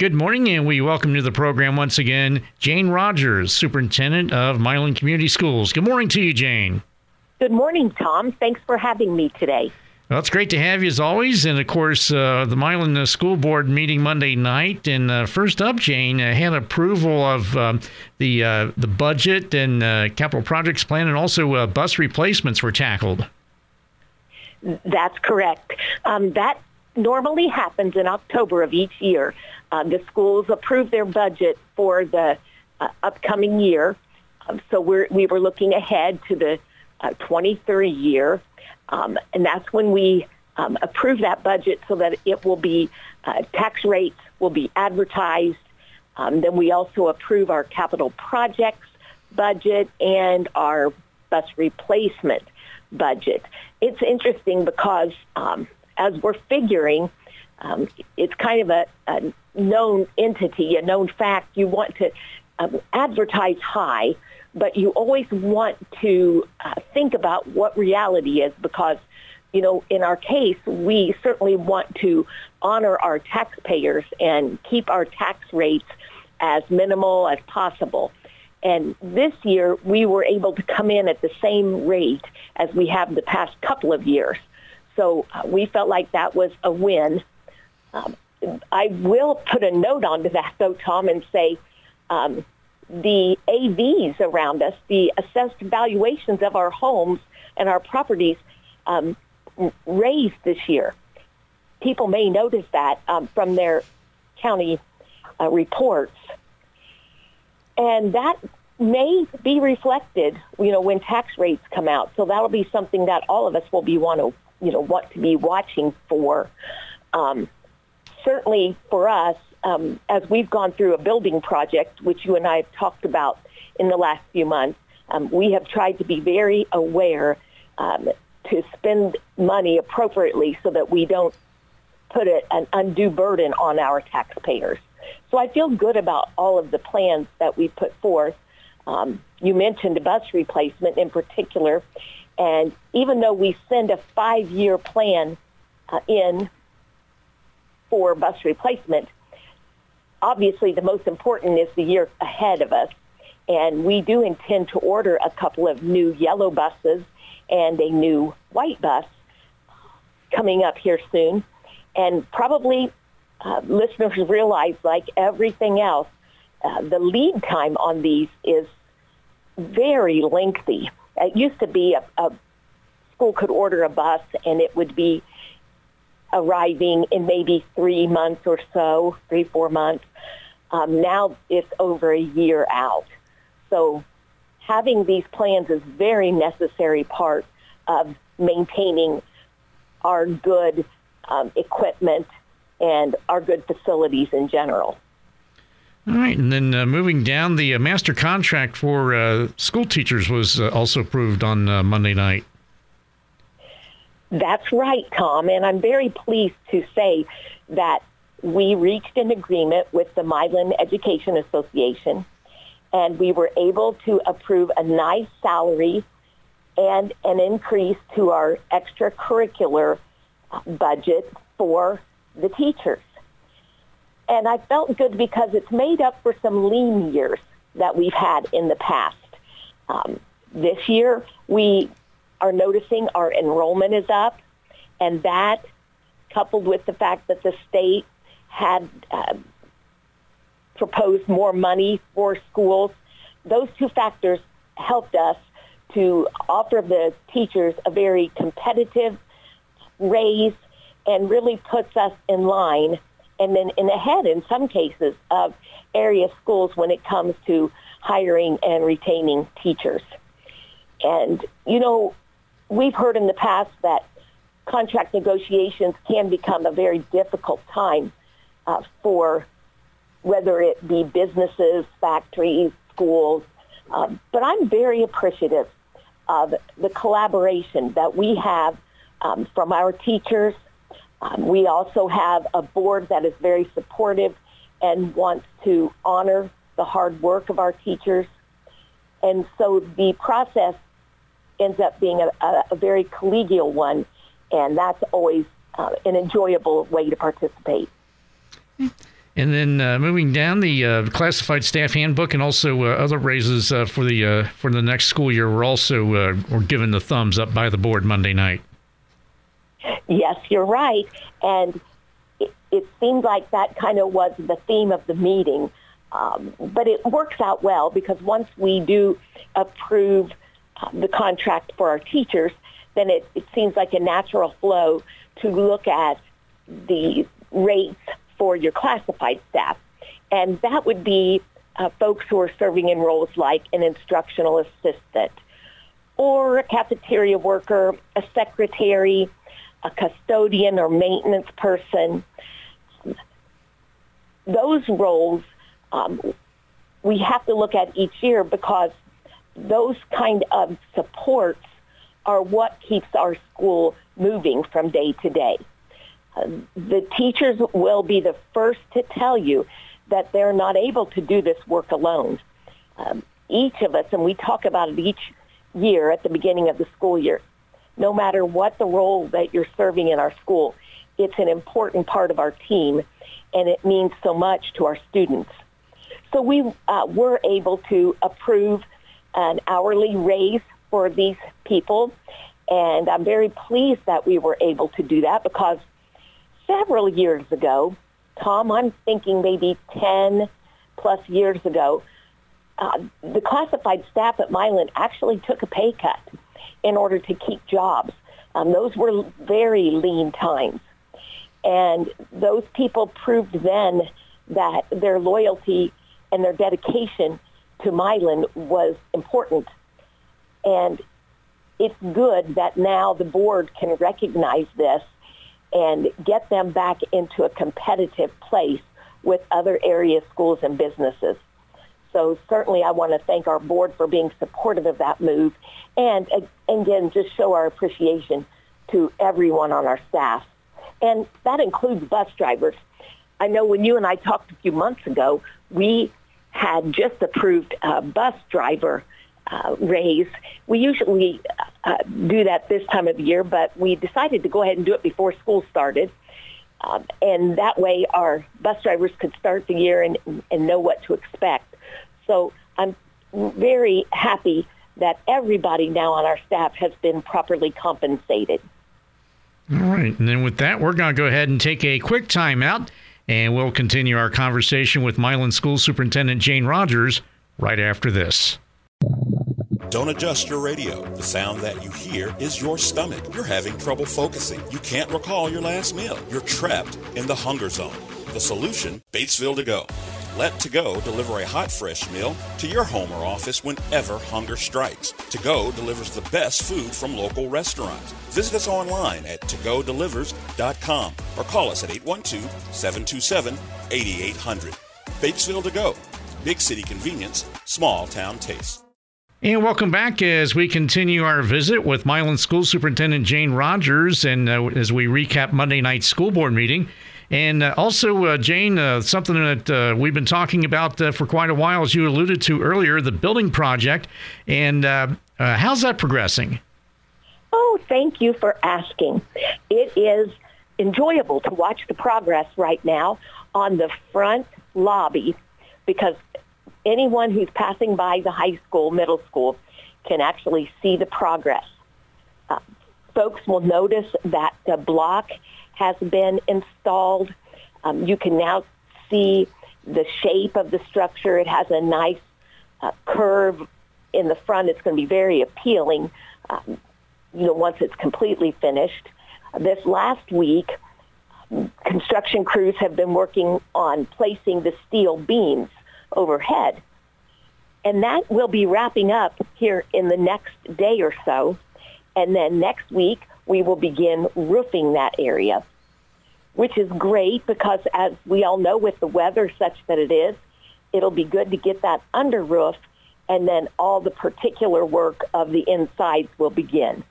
Good morning, and we welcome to the program once again Jane Rogers, Superintendent of Milan Community Schools. Good morning to you, Jane. Good morning, Tom. Thanks for having me today. Well, it's great to have you as always. And of course, uh, the Milan uh, School Board meeting Monday night. And uh, first up, Jane uh, had approval of um, the uh, the budget and uh, capital projects plan, and also bus replacements were tackled. That's correct. Um, that normally happens in October of each year. Uh, the schools approve their budget for the uh, upcoming year. Um, so we're, we were looking ahead to the uh, 23 year. Um, and that's when we um, approve that budget so that it will be, uh, tax rates will be advertised. Um, then we also approve our capital projects budget and our bus replacement budget. It's interesting because um, as we're figuring, um, it's kind of a, a, known entity, a known fact. You want to um, advertise high, but you always want to uh, think about what reality is because, you know, in our case, we certainly want to honor our taxpayers and keep our tax rates as minimal as possible. And this year, we were able to come in at the same rate as we have the past couple of years. So uh, we felt like that was a win. Um, I will put a note onto that, though, Tom, and say um, the AVs around us, the assessed valuations of our homes and our properties, um, raised this year. People may notice that um, from their county uh, reports. And that may be reflected, you know, when tax rates come out. So that'll be something that all of us will be want to you know what to be watching for. Um, certainly for us, um, as we've gone through a building project, which you and I have talked about in the last few months, um, we have tried to be very aware um, to spend money appropriately so that we don't put an undue burden on our taxpayers. So I feel good about all of the plans that we put forth. Um, you mentioned bus replacement in particular, and even though we send a five-year plan uh, in for bus replacement, obviously the most important is the year ahead of us. And we do intend to order a couple of new yellow buses and a new white bus coming up here soon. And probably uh, listeners realize, like everything else, uh, the lead time on these is very lengthy. It used to be a, a school could order a bus and it would be arriving in maybe three months or so, three, four months. Um, now it's over a year out. So having these plans is very necessary part of maintaining our good um, equipment and our good facilities in general. All right, and then uh, moving down, the uh, master contract for uh, school teachers was uh, also approved on uh, Monday night. That's right, Tom, and I'm very pleased to say that we reached an agreement with the Milan Education Association, and we were able to approve a nice salary and an increase to our extracurricular budget for the teachers. And I felt good because it's made up for some lean years that we've had in the past. Um, this year, we are noticing our enrollment is up, and that, coupled with the fact that the state had uh, proposed more money for schools, those two factors helped us to offer the teachers a very competitive raise and really puts us in line and then in ahead in some cases of area schools when it comes to hiring and retaining teachers. And, you know, we've heard in the past that contract negotiations can become a very difficult time uh, for whether it be businesses, factories, schools. Uh, but I'm very appreciative of the collaboration that we have um, from our teachers, um, we also have a board that is very supportive and wants to honor the hard work of our teachers. And so the process ends up being a, a, a very collegial one, and that's always uh, an enjoyable way to participate. And then uh, moving down the uh, classified staff handbook and also uh, other raises uh, for the uh, for the next school year were also uh, were given the thumbs up by the board Monday night. Yes, you're right, and it, it seemed like that kind of was the theme of the meeting. Um, but it works out well because once we do approve the contract for our teachers, then it, it seems like a natural flow to look at the rates for your classified staff. And that would be uh, folks who are serving in roles like an instructional assistant or a cafeteria worker, a secretary, a custodian or maintenance person. Those roles um, we have to look at each year because those kind of supports are what keeps our school moving from day to day the teachers will be the first to tell you that they're not able to do this work alone. Um, each of us, and we talk about it each year at the beginning of the school year, no matter what the role that you're serving in our school, it's an important part of our team, and it means so much to our students. So we uh, were able to approve an hourly raise for these people, and I'm very pleased that we were able to do that because several years ago, Tom, I'm thinking maybe 10 plus years ago, uh, the classified staff at Milan actually took a pay cut in order to keep jobs. Um, those were very lean times. And those people proved then that their loyalty and their dedication to Milan was important. And it's good that now the board can recognize this and get them back into a competitive place with other area schools and businesses. So certainly I want to thank our board for being supportive of that move and again just show our appreciation to everyone on our staff. And that includes bus drivers. I know when you and I talked a few months ago, we had just approved a bus driver uh, raise. We usually uh, do that this time of year, but we decided to go ahead and do it before school started. Um, and that way our bus drivers could start the year and, and know what to expect. So I'm very happy that everybody now on our staff has been properly compensated. All right. And then with that, we're going to go ahead and take a quick timeout, and we'll continue our conversation with Milan School Superintendent Jane Rogers right after this. Don't adjust your radio. The sound that you hear is your stomach. You're having trouble focusing. You can't recall your last meal. You're trapped in the hunger zone. The solution Batesville to go. Let To Go deliver a hot, fresh meal to your home or office whenever hunger strikes. To Go delivers the best food from local restaurants. Visit us online at togodelivers.com or call us at 812 727 8800. Batesville To Go. Big city convenience, small town taste. And welcome back as we continue our visit with Milan School Superintendent Jane Rogers and uh, as we recap Monday night school board meeting. And uh, also, uh, Jane, uh, something that uh, we've been talking about uh, for quite a while, as you alluded to earlier, the building project. And how's that progressing? Oh, thank you for asking. It is enjoyable to watch the progress right now on the front lobby because anyone who's passing by the high school, middle school, can actually see the progress. Folks will notice that the block has been installed. Um, you can now see the shape of the structure. It has a nice uh, curve in the front. It's going to be very appealing, um, you know, once it's completely finished. This last week, construction crews have been working on placing the steel beams overhead. And that will be wrapping up here in the next day or so. And then next week, we will begin roofing that area, which is great because as we all know with the weather such that it is, it'll be good to get that under roof and then all the particular work of the insides will begin.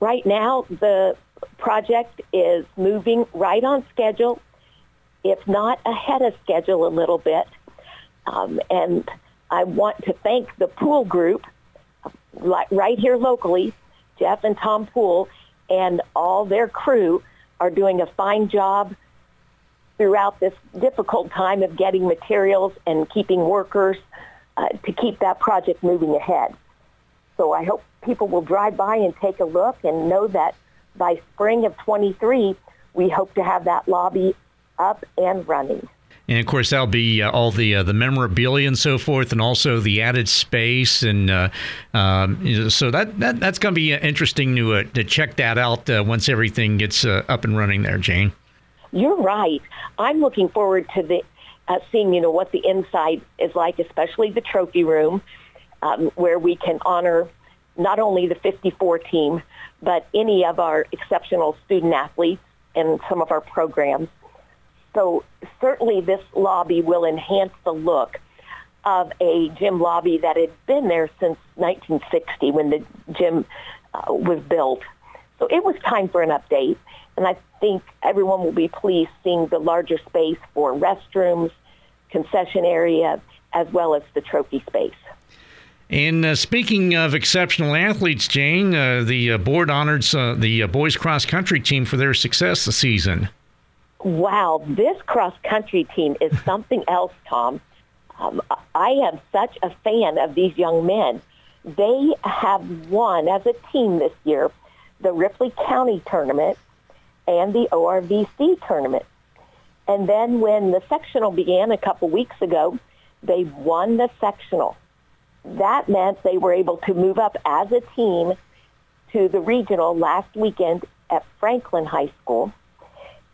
Right now, the project is moving right on schedule, if not ahead of schedule a little bit. Um, and I want to thank the Pool Group right here locally, Jeff and Tom Pool, and all their crew are doing a fine job throughout this difficult time of getting materials and keeping workers uh, to keep that project moving ahead. So I hope people will drive by and take a look and know that by spring of 23, we hope to have that lobby up and running. And of course, that'll be uh, all the uh, the memorabilia and so forth, and also the added space, and uh, um, so that, that that's going to be interesting to uh, to check that out uh, once everything gets uh, up and running there, Jane. You're right. I'm looking forward to the seeing you know what the inside is like, especially the trophy room, um, where we can honor not only the 54 team, but any of our exceptional student athletes and some of our programs. So certainly this lobby will enhance the look of a gym lobby that had been there since 1960 when the gym uh, was built. So it was time for an update. And I think everyone will be pleased seeing the larger space for restrooms, concession area, as well as the trophy space. And uh, speaking of exceptional athletes, Jane, uh, the uh, board honors uh, the uh, boys cross country team for their success this season. Wow, this cross country team is something else, Tom. Um, I am such a fan of these young men. They have won as a team this year the Ripley County tournament and the ORVC tournament. And then when the sectional began a couple weeks ago, they won the sectional that meant they were able to move up as a team to the regional last weekend at Franklin High School.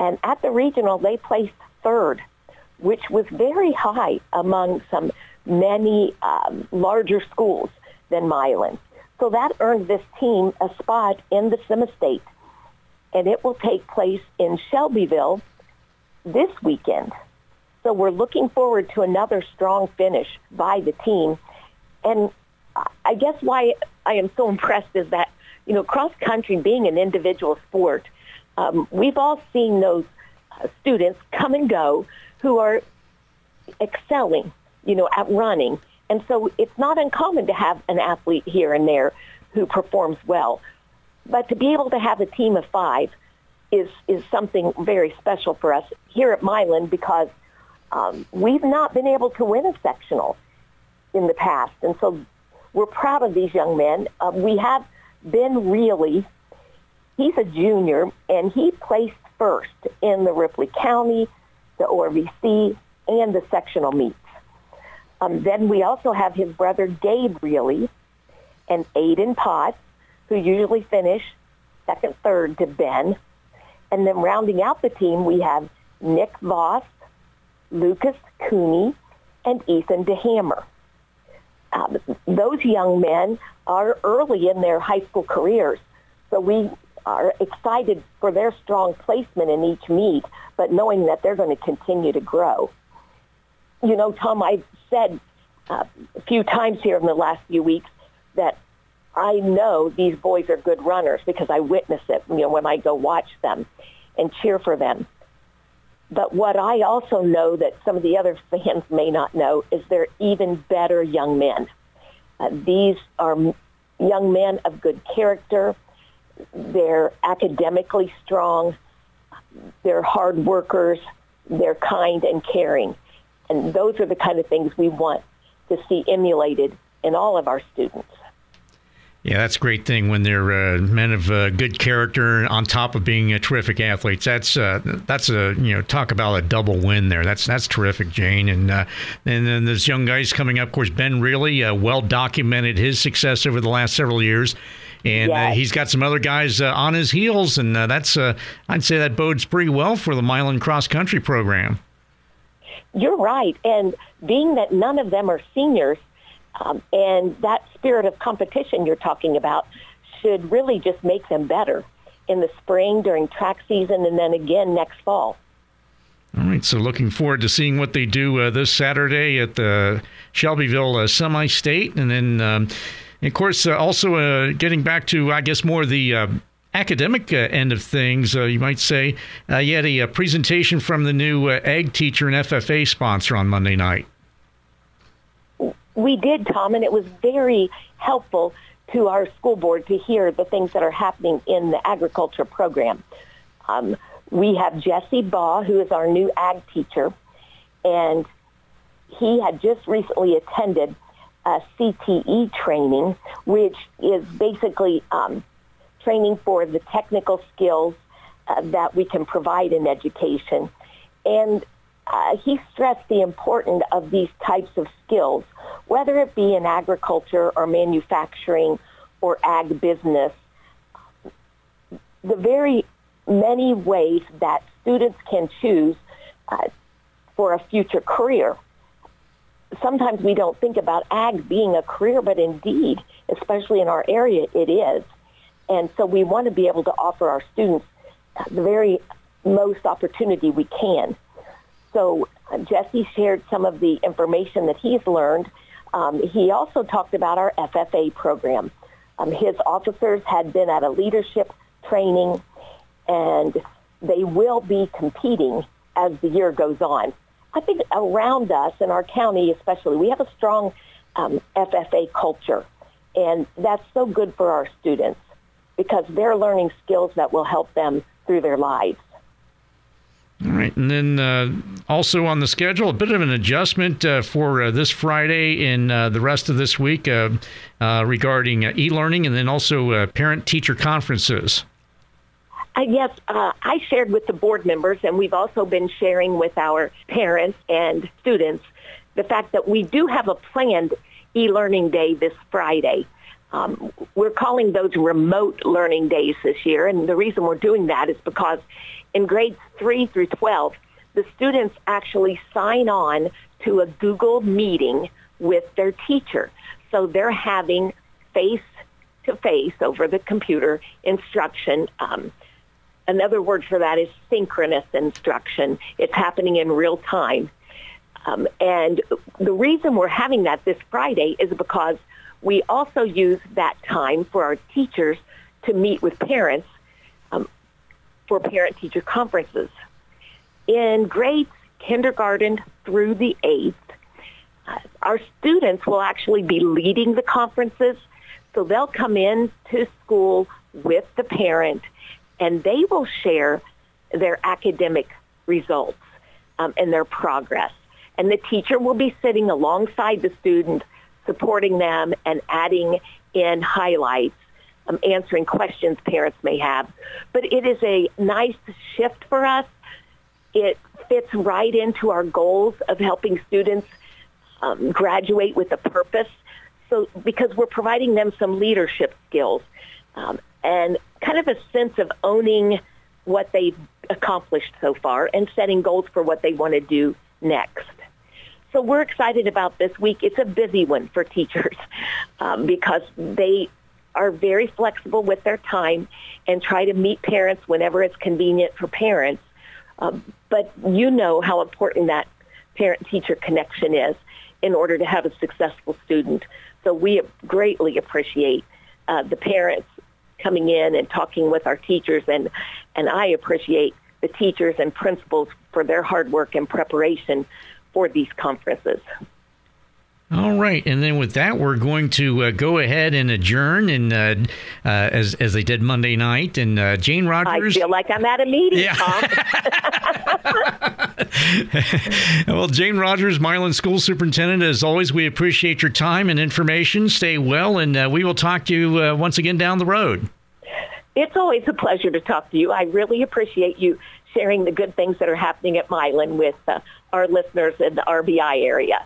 And at the regional, they placed third, which was very high among some many um, larger schools than Milan. So that earned this team a spot in the semi-state. And it will take place in Shelbyville this weekend. So we're looking forward to another strong finish by the team and I guess why I am so impressed is that, you know, cross country being an individual sport, um, we've all seen those uh, students come and go who are excelling, you know, at running. And so it's not uncommon to have an athlete here and there who performs well. But to be able to have a team of five is, is something very special for us here at Milan because um, we've not been able to win a sectional in the past. And so we're proud of these young men. Uh, we have Ben Reilly. He's a junior, and he placed first in the Ripley County, the ORVC, and the sectional meets. Um, then we also have his brother Gabe Reilly and Aiden Potts, who usually finish second, third to Ben. And then rounding out the team, we have Nick Voss, Lucas Cooney, and Ethan DeHammer uh, those young men are early in their high school careers. So we are excited for their strong placement in each meet, but knowing that they're going to continue to grow. You know, Tom, I've said uh, a few times here in the last few weeks that I know these boys are good runners because I witness it, you know, when I go watch them and cheer for them. But what I also know that some of the other fans may not know is they're even better young men. Uh, these are young men of good character. They're academically strong. They're hard workers. They're kind and caring. And those are the kind of things we want to see emulated in all of our students. Yeah, that's a great thing when they're uh, men of uh, good character on top of being uh, terrific athletes. That's uh, that's a you know talk about a double win there. That's that's terrific, Jane. And uh, and then this young guys coming up. Of course, Ben Reilly well documented his success over the last several years, and yes. he's got some other guys on his heels. And that's I'd say that bodes pretty well for the Milan cross country program. You're right, and being that none of them are seniors um, and that spirit of competition you're talking about should really just make them better in the spring during track season and then again next fall. All right, so looking forward to seeing what they do uh, this Saturday at the Shelbyville uh, Semi State. And then, um, of course, uh, also uh, getting back to, I guess, more the uh, academic uh, end of things, you might say, you had a, a, presentation from the new ag teacher and FFA sponsor on Monday night. We did, Tom, and it was very helpful to our school board to hear the things that are happening in the agriculture program. Um, we have Jesse Baugh, who is our new ag teacher, and he had just recently attended a CTE training, which is basically um, training for the technical skills uh, that we can provide in education. And uh, he stressed the importance of these types of skills, whether it be in agriculture or manufacturing or ag business. The very many ways that students can choose uh, for a future career. Sometimes we don't think about ag being a career, but indeed, especially in our area, it is. And so we want to be able to offer our students the very most opportunity we can. So uh, Jesse shared some of the information that he's learned. Um, he also talked about our FFA program. Um, his officers had been at a leadership training, and they will be competing as the year goes on. I think around us in our county especially, we have a strong um, FFA culture, and that's so good for our students because they're learning skills that will help them through their lives. All right, and then uh, also on the schedule, a bit of an adjustment uh, for uh, this Friday and uh, the rest of this week uh, uh, regarding e-learning, and then also parent-teacher conferences. Yes, I shared with the board members, and we've also been sharing with our parents and students the fact that we do have a planned e-learning day this Friday. Um, we're calling those remote learning days this year, and the reason we're doing that is because in grades 3 through 12, the students actually sign on to a Google meeting with their teacher. So they're having face-to-face over the computer instruction. Um, another word for that is synchronous instruction. It's happening in real time. Um, and the reason we're having that this Friday is because we also use that time for our teachers to meet with parents um, for parent-teacher conferences. In grades kindergarten through the eighth, uh, our students will actually be leading the conferences. So they'll come in to school with the parent and they will share their academic results um, and their progress. And the teacher will be sitting alongside the student supporting them and adding in highlights, um, answering questions parents may have. But it is a nice shift for us. It fits right into our goals of helping students um, graduate with a purpose. So because we're providing them some leadership skills um, and kind of a sense of owning what they've accomplished so far and setting goals for what they want to do next. So we're excited about this week. It's a busy one for teachers um, because they are very flexible with their time and try to meet parents whenever it's convenient for parents. Um, but you know how important that parent-teacher connection is in order to have a successful student. So we greatly appreciate uh, the parents coming in and talking with our teachers, and, and I appreciate the teachers and principals for their hard work and preparation for these conferences. All right, and then with that, we're going to uh, go ahead and adjourn, and uh, uh, as as they did Monday night. And uh, Jane Rogers, I feel like I'm at a meeting. Yeah. well, Jane Rogers, Milan School Superintendent, as always, we appreciate your time and information. Stay well, and uh, we will talk to you uh, once again down the road. It's always a pleasure to talk to you. I really appreciate you sharing the good things that are happening at Milan with our listeners in the RBI area.